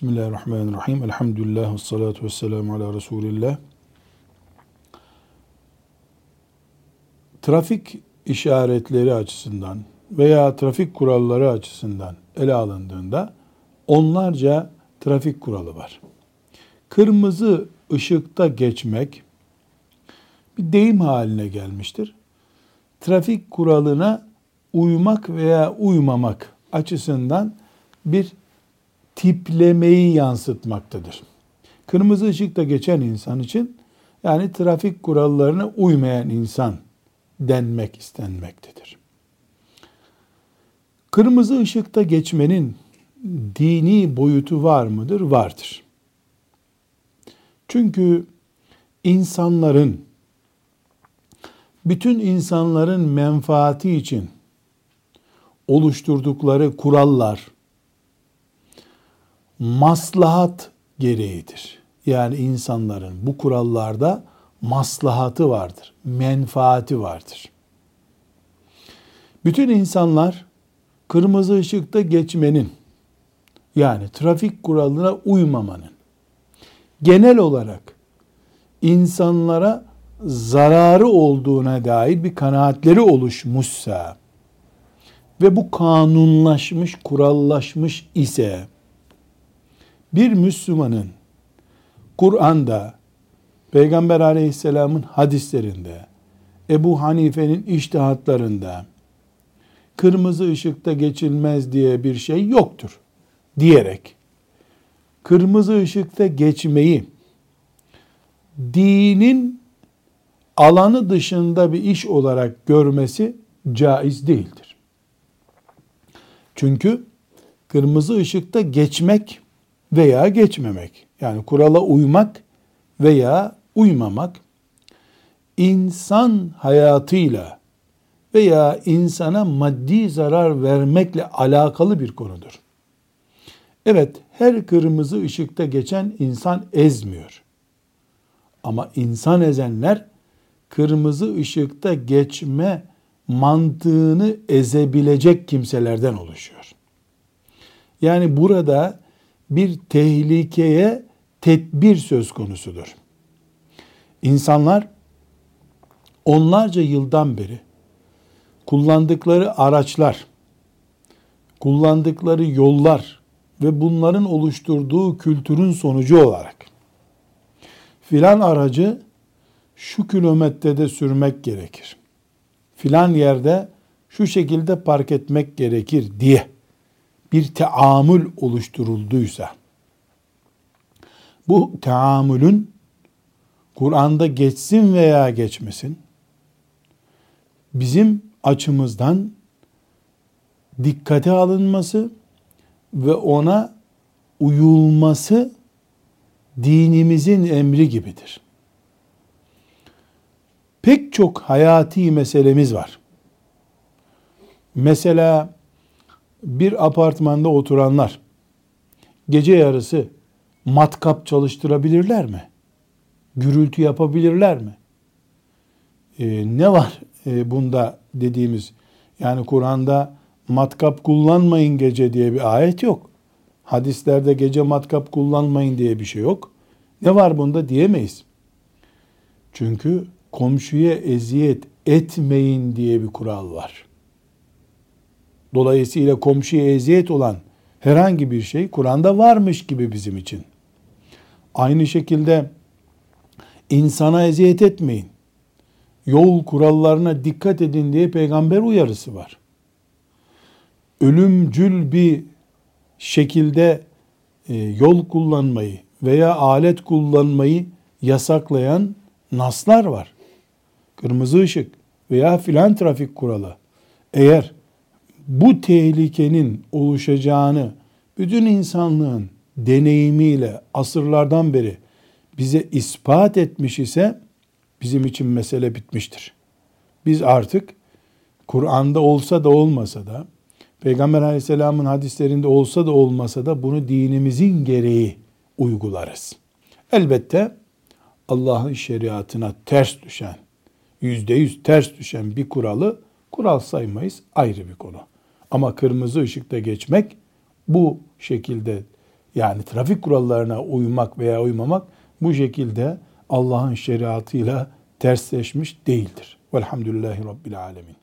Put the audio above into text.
Bismillahirrahmanirrahim. Elhamdülillah ve salatu ve ala Resulillah. Trafik işaretleri açısından veya trafik kuralları açısından ele alındığında onlarca trafik kuralı var. Kırmızı ışıkta geçmek bir deyim haline gelmiştir. Trafik kuralına uymak veya uymamak açısından bir tiplemeyi yansıtmaktadır. Kırmızı ışıkta geçen insan için yani trafik kurallarına uymayan insan denmek istenmektedir. Kırmızı ışıkta geçmenin dini boyutu var mıdır? Vardır. Çünkü insanların bütün insanların menfaati için oluşturdukları kurallar maslahat gereğidir. Yani insanların bu kurallarda maslahatı vardır, menfaati vardır. Bütün insanlar kırmızı ışıkta geçmenin yani trafik kuralına uymamanın genel olarak insanlara zararı olduğuna dair bir kanaatleri oluşmuşsa ve bu kanunlaşmış, kurallaşmış ise bir Müslümanın Kur'an'da, Peygamber aleyhisselamın hadislerinde, Ebu Hanife'nin iştihatlarında kırmızı ışıkta geçilmez diye bir şey yoktur diyerek kırmızı ışıkta geçmeyi dinin alanı dışında bir iş olarak görmesi caiz değildir. Çünkü kırmızı ışıkta geçmek veya geçmemek. Yani kurala uymak veya uymamak insan hayatıyla veya insana maddi zarar vermekle alakalı bir konudur. Evet, her kırmızı ışıkta geçen insan ezmiyor. Ama insan ezenler kırmızı ışıkta geçme mantığını ezebilecek kimselerden oluşuyor. Yani burada bir tehlikeye tedbir söz konusudur. İnsanlar onlarca yıldan beri kullandıkları araçlar, kullandıkları yollar ve bunların oluşturduğu kültürün sonucu olarak filan aracı şu kilometrede sürmek gerekir. Filan yerde şu şekilde park etmek gerekir diye bir teamül oluşturulduysa bu teamülün Kur'an'da geçsin veya geçmesin bizim açımızdan dikkate alınması ve ona uyulması dinimizin emri gibidir. Pek çok hayati meselemiz var. Mesela bir apartmanda oturanlar gece yarısı matkap çalıştırabilirler mi? Gürültü yapabilirler mi? Ee, ne var e, bunda dediğimiz yani Kur'an'da matkap kullanmayın gece diye bir ayet yok. Hadislerde gece matkap kullanmayın diye bir şey yok. Ne var bunda diyemeyiz. Çünkü komşuya eziyet etmeyin diye bir kural var. Dolayısıyla komşuya eziyet olan herhangi bir şey Kur'an'da varmış gibi bizim için. Aynı şekilde insana eziyet etmeyin. Yol kurallarına dikkat edin diye peygamber uyarısı var. Ölümcül bir şekilde e, yol kullanmayı veya alet kullanmayı yasaklayan naslar var. Kırmızı ışık veya filan trafik kuralı. Eğer bu tehlikenin oluşacağını bütün insanlığın deneyimiyle asırlardan beri bize ispat etmiş ise bizim için mesele bitmiştir. Biz artık Kur'an'da olsa da olmasa da Peygamber aleyhisselamın hadislerinde olsa da olmasa da bunu dinimizin gereği uygularız. Elbette Allah'ın şeriatına ters düşen, yüzde yüz ters düşen bir kuralı kural saymayız ayrı bir konu. Ama kırmızı ışıkta geçmek bu şekilde yani trafik kurallarına uymak veya uymamak bu şekilde Allah'ın şeriatıyla tersleşmiş değildir. Velhamdülillahi Rabbil Alemin.